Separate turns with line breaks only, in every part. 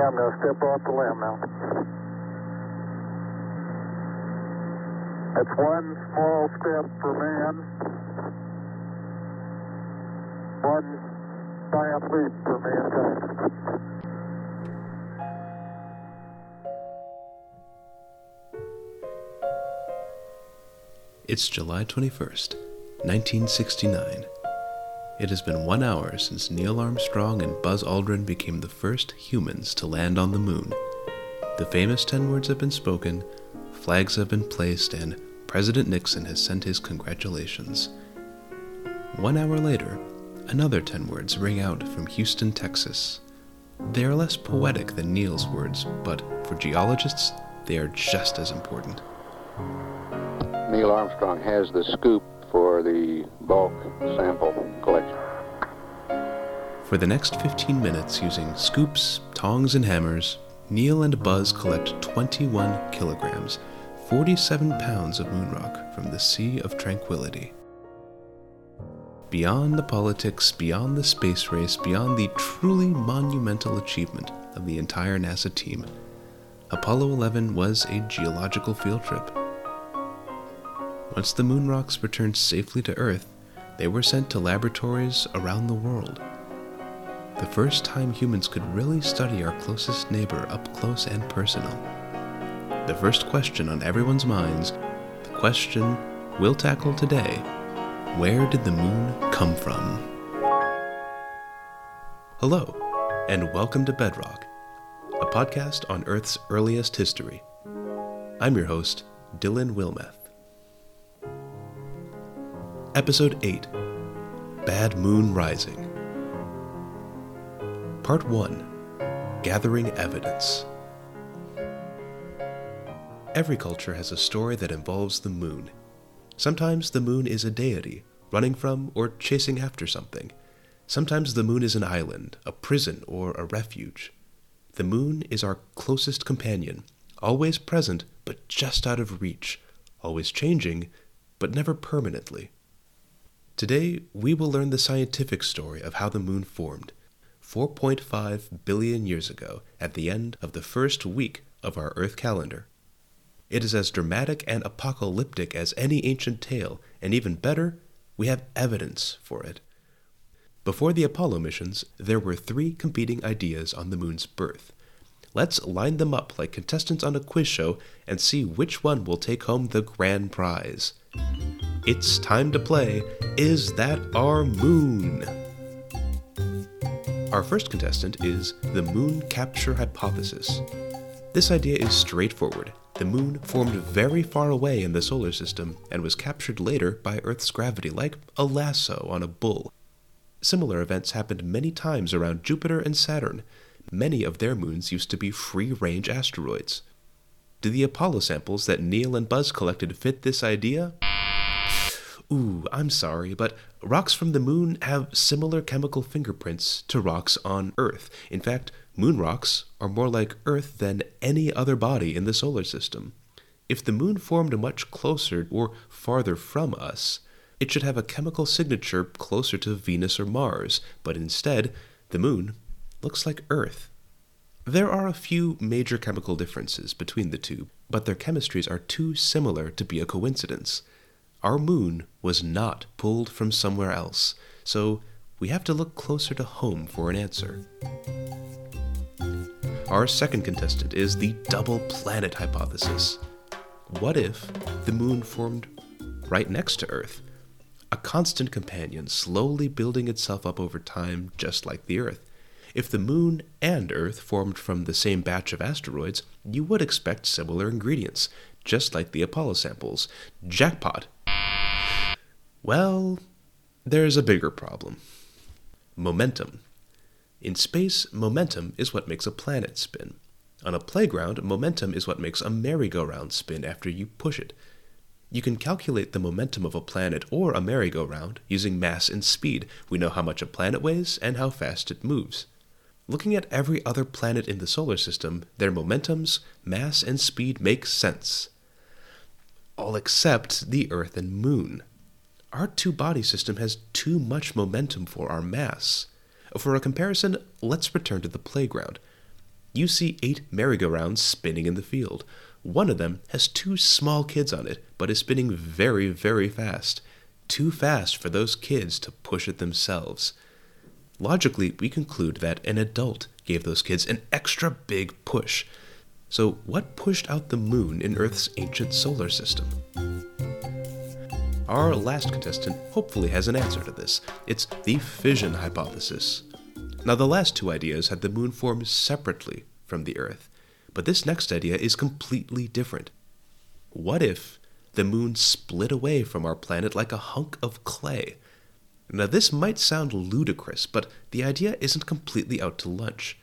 I'm going to step off the LM now. That's one small step for man, one giant leap for mankind.
It's July 21st, 1969. It has been one hour since Neil Armstrong and Buzz Aldrin became the first humans to land on the moon. The famous 10 words have been spoken, flags have been placed, and President Nixon has sent his congratulations. One hour later, another 10 words ring out from Houston, Texas. They are less poetic than Neil's words, but for geologists, they are just as important.
Neil Armstrong has the scoop for the bulk sample.
For the next 15 minutes, using scoops, tongs, and hammers, Neil and Buzz collect 21 kilograms, 47 pounds of moon rock from the Sea of Tranquility. Beyond the politics, beyond the space race, beyond the truly monumental achievement of the entire NASA team, Apollo 11 was a geological field trip once the moon rocks returned safely to Earth, they were sent to laboratories around the world. The first time humans could really study our closest neighbor up close and personal. The first question on everyone's minds, the question we'll tackle today where did the moon come from? Hello, and welcome to Bedrock, a podcast on Earth's earliest history. I'm your host, Dylan Wilmeth. Episode 8 Bad Moon Rising. Part 1 Gathering Evidence. Every culture has a story that involves the moon. Sometimes the moon is a deity, running from or chasing after something. Sometimes the moon is an island, a prison, or a refuge. The moon is our closest companion, always present but just out of reach, always changing but never permanently. Today, we will learn the scientific story of how the moon formed 4.5 billion years ago at the end of the first week of our Earth calendar. It is as dramatic and apocalyptic as any ancient tale, and even better, we have evidence for it. Before the Apollo missions, there were three competing ideas on the moon's birth. Let's line them up like contestants on a quiz show and see which one will take home the grand prize. It's time to play Is That Our Moon? Our first contestant is the moon capture hypothesis. This idea is straightforward. The moon formed very far away in the solar system and was captured later by Earth's gravity, like a lasso on a bull. Similar events happened many times around Jupiter and Saturn. Many of their moons used to be free range asteroids. Do the Apollo samples that Neil and Buzz collected fit this idea? Ooh, I'm sorry, but rocks from the moon have similar chemical fingerprints to rocks on Earth. In fact, moon rocks are more like Earth than any other body in the solar system. If the moon formed much closer or farther from us, it should have a chemical signature closer to Venus or Mars, but instead, the moon looks like Earth. There are a few major chemical differences between the two, but their chemistries are too similar to be a coincidence. Our moon was not pulled from somewhere else, so we have to look closer to home for an answer. Our second contestant is the double planet hypothesis. What if the moon formed right next to Earth? A constant companion slowly building itself up over time, just like the Earth. If the moon and Earth formed from the same batch of asteroids, you would expect similar ingredients, just like the Apollo samples. Jackpot! Well, there's a bigger problem momentum. In space, momentum is what makes a planet spin. On a playground, momentum is what makes a merry-go-round spin after you push it. You can calculate the momentum of a planet or a merry-go-round using mass and speed. We know how much a planet weighs and how fast it moves. Looking at every other planet in the solar system, their momentums, mass, and speed make sense. All except the Earth and Moon our two body system has too much momentum for our mass. For a comparison, let's return to the playground. You see eight merry-go-rounds spinning in the field. One of them has two small kids on it, but is spinning very, very fast. Too fast for those kids to push it themselves. Logically, we conclude that an adult gave those kids an extra big push. So, what pushed out the moon in Earth's ancient solar system? Our last contestant hopefully has an answer to this. It's the fission hypothesis. Now, the last two ideas had the moon form separately from the Earth, but this next idea is completely different. What if the moon split away from our planet like a hunk of clay? Now, this might sound ludicrous, but the idea isn't completely out to lunch.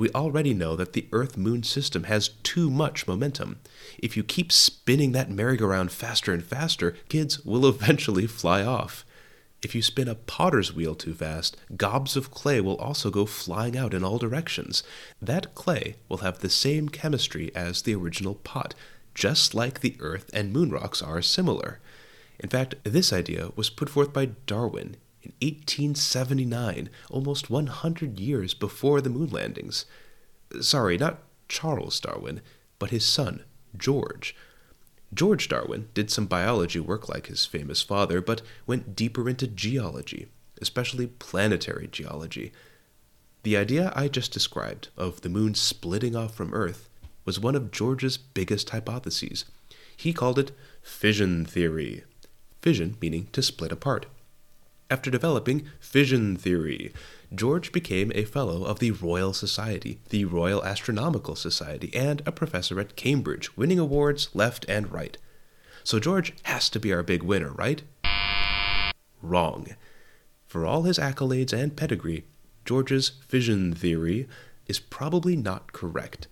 We already know that the Earth Moon system has too much momentum. If you keep spinning that merry-go-round faster and faster, kids will eventually fly off. If you spin a potter's wheel too fast, gobs of clay will also go flying out in all directions. That clay will have the same chemistry as the original pot, just like the Earth and moon rocks are similar. In fact, this idea was put forth by Darwin in 1879, almost 100 years before the moon landings. Sorry, not Charles Darwin, but his son, George. George Darwin did some biology work like his famous father, but went deeper into geology, especially planetary geology. The idea I just described of the moon splitting off from Earth was one of George's biggest hypotheses. He called it fission theory. Fission meaning to split apart. After developing fission theory, George became a Fellow of the Royal Society, the Royal Astronomical Society, and a professor at Cambridge, winning awards left and right. So George has to be our big winner, right? Wrong. For all his accolades and pedigree, George's fission theory is probably not correct.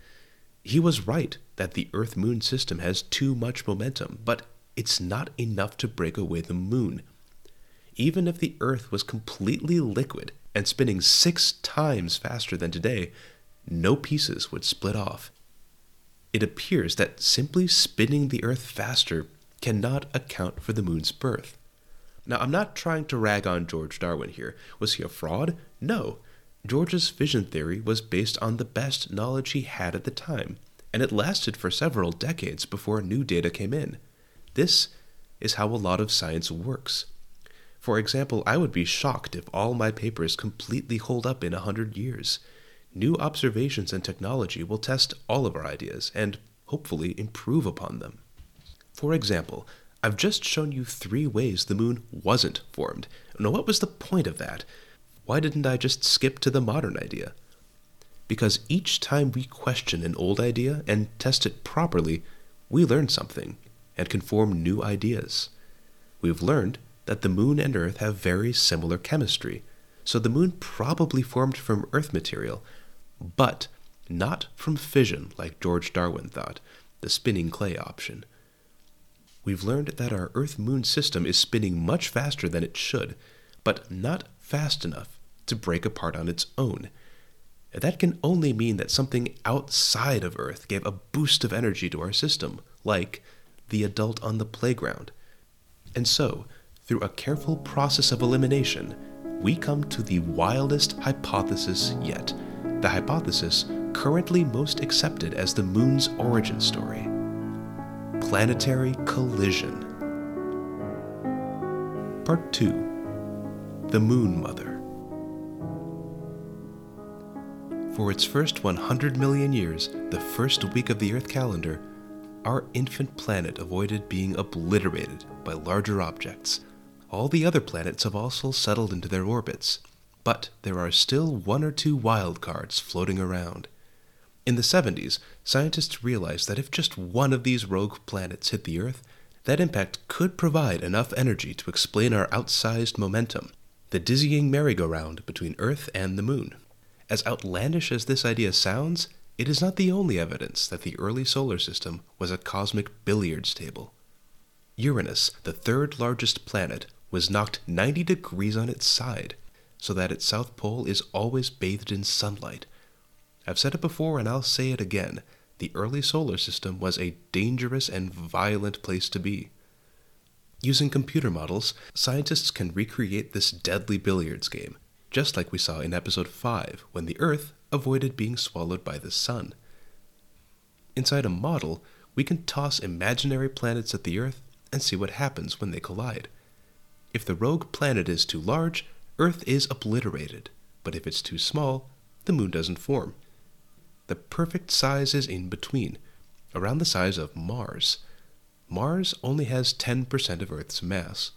He was right that the Earth Moon system has too much momentum, but it's not enough to break away the moon. Even if the Earth was completely liquid, and spinning six times faster than today, no pieces would split off. It appears that simply spinning the Earth faster cannot account for the moon's birth. Now, I'm not trying to rag on George Darwin here. Was he a fraud? No. George's fission theory was based on the best knowledge he had at the time, and it lasted for several decades before new data came in. This is how a lot of science works. For example, I would be shocked if all my papers completely hold up in a hundred years. New observations and technology will test all of our ideas and hopefully improve upon them. For example, I've just shown you three ways the moon wasn't formed. Now, what was the point of that? Why didn't I just skip to the modern idea? Because each time we question an old idea and test it properly, we learn something and can form new ideas. We've learned that the moon and Earth have very similar chemistry, so the moon probably formed from Earth material, but not from fission like George Darwin thought, the spinning clay option. We've learned that our Earth moon system is spinning much faster than it should, but not fast enough to break apart on its own. That can only mean that something outside of Earth gave a boost of energy to our system, like the adult on the playground. And so, through a careful process of elimination, we come to the wildest hypothesis yet, the hypothesis currently most accepted as the moon's origin story planetary collision. Part 2 The Moon Mother. For its first 100 million years, the first week of the Earth calendar, our infant planet avoided being obliterated by larger objects all the other planets have also settled into their orbits, but there are still one or two wild cards floating around. In the 70s, scientists realized that if just one of these rogue planets hit the Earth, that impact could provide enough energy to explain our outsized momentum, the dizzying merry-go-round between Earth and the Moon. As outlandish as this idea sounds, it is not the only evidence that the early solar system was a cosmic billiards table. Uranus, the third largest planet, was knocked 90 degrees on its side, so that its south pole is always bathed in sunlight. I've said it before and I'll say it again. The early solar system was a dangerous and violent place to be. Using computer models, scientists can recreate this deadly billiards game, just like we saw in episode 5 when the Earth avoided being swallowed by the sun. Inside a model, we can toss imaginary planets at the Earth and see what happens when they collide. If the rogue planet is too large, Earth is obliterated, but if it's too small, the moon doesn't form. The perfect size is in between, around the size of Mars. Mars only has 10% of Earth's mass.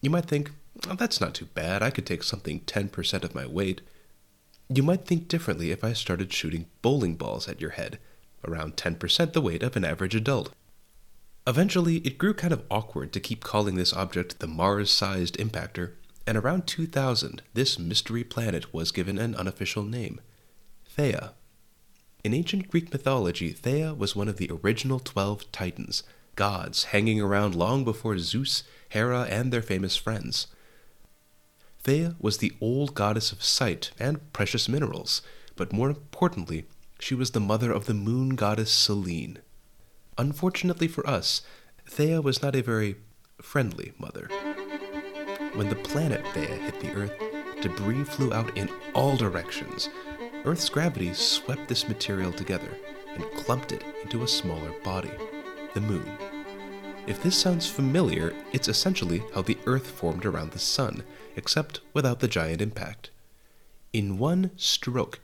You might think, oh, that's not too bad, I could take something 10% of my weight. You might think differently if I started shooting bowling balls at your head, around 10% the weight of an average adult. Eventually, it grew kind of awkward to keep calling this object the Mars sized impactor, and around 2000, this mystery planet was given an unofficial name Theia. In ancient Greek mythology, Theia was one of the original 12 Titans, gods hanging around long before Zeus, Hera, and their famous friends. Theia was the old goddess of sight and precious minerals, but more importantly, she was the mother of the moon goddess Selene. Unfortunately for us, Theia was not a very friendly mother. When the planet Theia hit the Earth, debris flew out in all directions. Earth's gravity swept this material together and clumped it into a smaller body, the Moon. If this sounds familiar, it's essentially how the Earth formed around the Sun, except without the giant impact. In one stroke,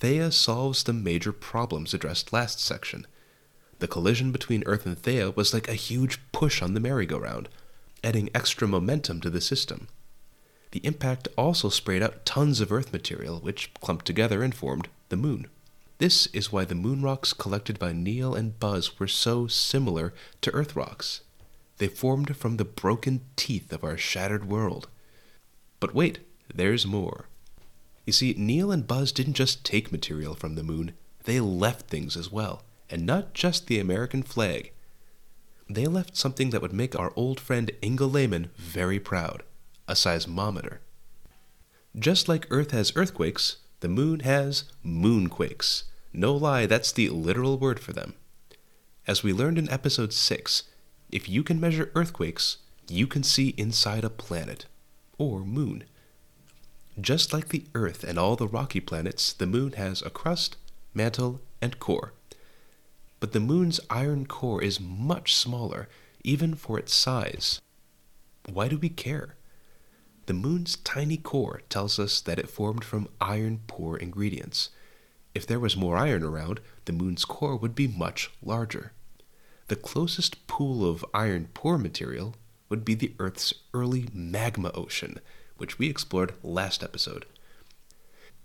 Theia solves the major problems addressed last section. The collision between Earth and Theia was like a huge push on the merry-go-round, adding extra momentum to the system. The impact also sprayed out tons of Earth material, which clumped together and formed the Moon. This is why the moon rocks collected by Neil and Buzz were so similar to Earth rocks. They formed from the broken teeth of our shattered world. But wait, there's more. You see, Neil and Buzz didn't just take material from the moon, they left things as well, and not just the American flag they left something that would make our old friend Lehmann very proud a seismometer. Just like Earth has earthquakes, the moon has moonquakes. No lie, that's the literal word for them. As we learned in episode 6, if you can measure earthquakes, you can see inside a planet, or moon. Just like the Earth and all the rocky planets, the moon has a crust, mantle, and core but the moon's iron core is much smaller, even for its size. Why do we care? The moon's tiny core tells us that it formed from iron poor ingredients. If there was more iron around, the moon's core would be much larger. The closest pool of iron poor material would be the Earth's early magma ocean, which we explored last episode.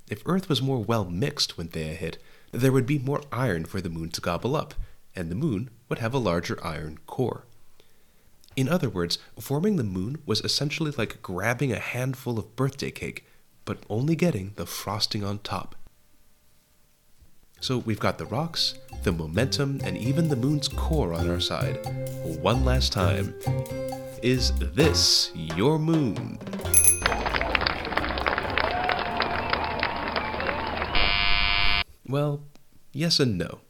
If Earth was more well mixed when Theia hit, there would be more iron for the moon to gobble up, and the moon would have a larger iron core. In other words, forming the moon was essentially like grabbing a handful of birthday cake, but only getting the frosting on top. So we've got the rocks, the momentum, and even the moon's core on our side. One last time. Is this your moon? Well, yes and no.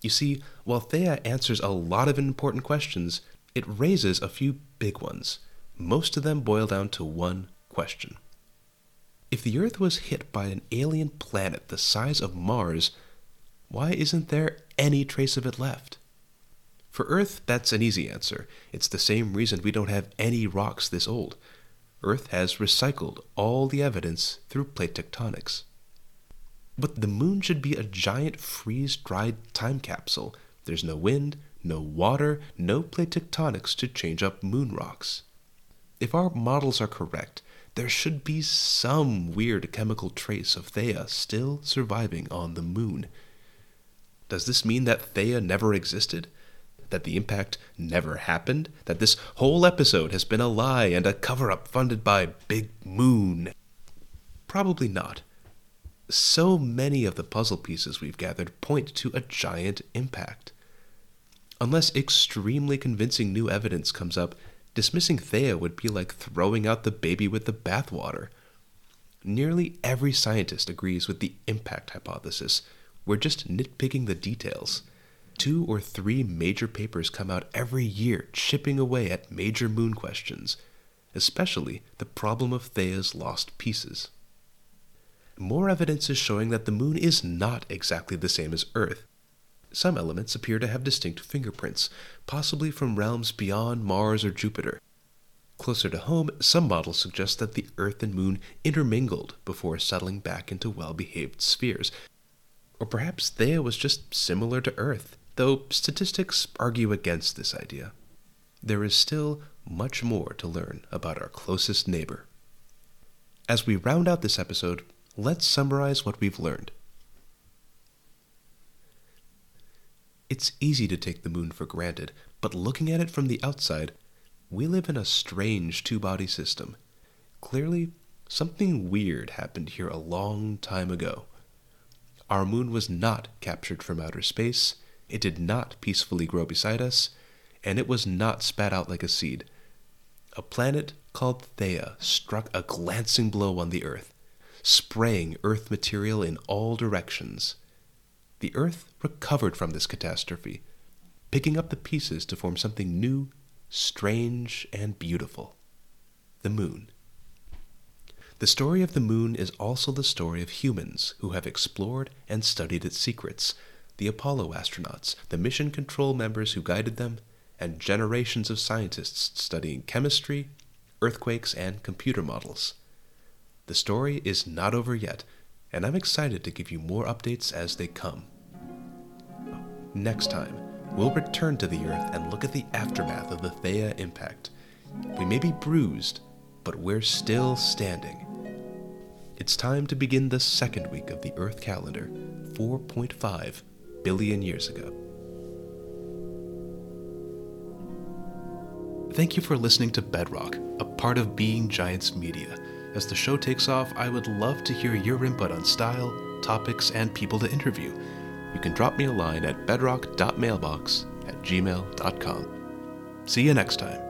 You see, while Theia answers a lot of important questions, it raises a few big ones. Most of them boil down to one question. If the Earth was hit by an alien planet the size of Mars, why isn't there any trace of it left? For Earth, that's an easy answer. It's the same reason we don't have any rocks this old. Earth has recycled all the evidence through plate tectonics. But the moon should be a giant freeze dried time capsule. There's no wind, no water, no plate tectonics to change up moon rocks. If our models are correct, there should be some weird chemical trace of Theia still surviving on the moon. Does this mean that Theia never existed? That the impact never happened? That this whole episode has been a lie and a cover up funded by Big Moon? Probably not so many of the puzzle pieces we've gathered point to a giant impact. Unless extremely convincing new evidence comes up, dismissing Theia would be like throwing out the baby with the bathwater. Nearly every scientist agrees with the impact hypothesis. We're just nitpicking the details. Two or three major papers come out every year chipping away at major moon questions, especially the problem of Theia's lost pieces. More evidence is showing that the moon is not exactly the same as Earth. Some elements appear to have distinct fingerprints, possibly from realms beyond Mars or Jupiter. Closer to home, some models suggest that the Earth and Moon intermingled before settling back into well behaved spheres. Or perhaps Theia was just similar to Earth, though statistics argue against this idea. There is still much more to learn about our closest neighbor. As we round out this episode, let's summarize what we've learned. It's easy to take the moon for granted, but looking at it from the outside, we live in a strange two body system. Clearly, something weird happened here a long time ago. Our moon was not captured from outer space, it did not peacefully grow beside us, and it was not spat out like a seed. A planet called Theia struck a glancing blow on the Earth, spraying Earth material in all directions. The Earth recovered from this catastrophe, picking up the pieces to form something new, strange, and beautiful the Moon. The story of the Moon is also the story of humans who have explored and studied its secrets the Apollo astronauts, the mission control members who guided them, and generations of scientists studying chemistry, earthquakes, and computer models. The story is not over yet, and I'm excited to give you more updates as they come. Next time, we'll return to the Earth and look at the aftermath of the Theia impact. We may be bruised, but we're still standing. It's time to begin the second week of the Earth calendar, 4.5 billion years ago. Thank you for listening to Bedrock, a part of Being Giants Media. As the show takes off, I would love to hear your input on style, topics, and people to interview. You can drop me a line at bedrock.mailbox at gmail.com. See you next time.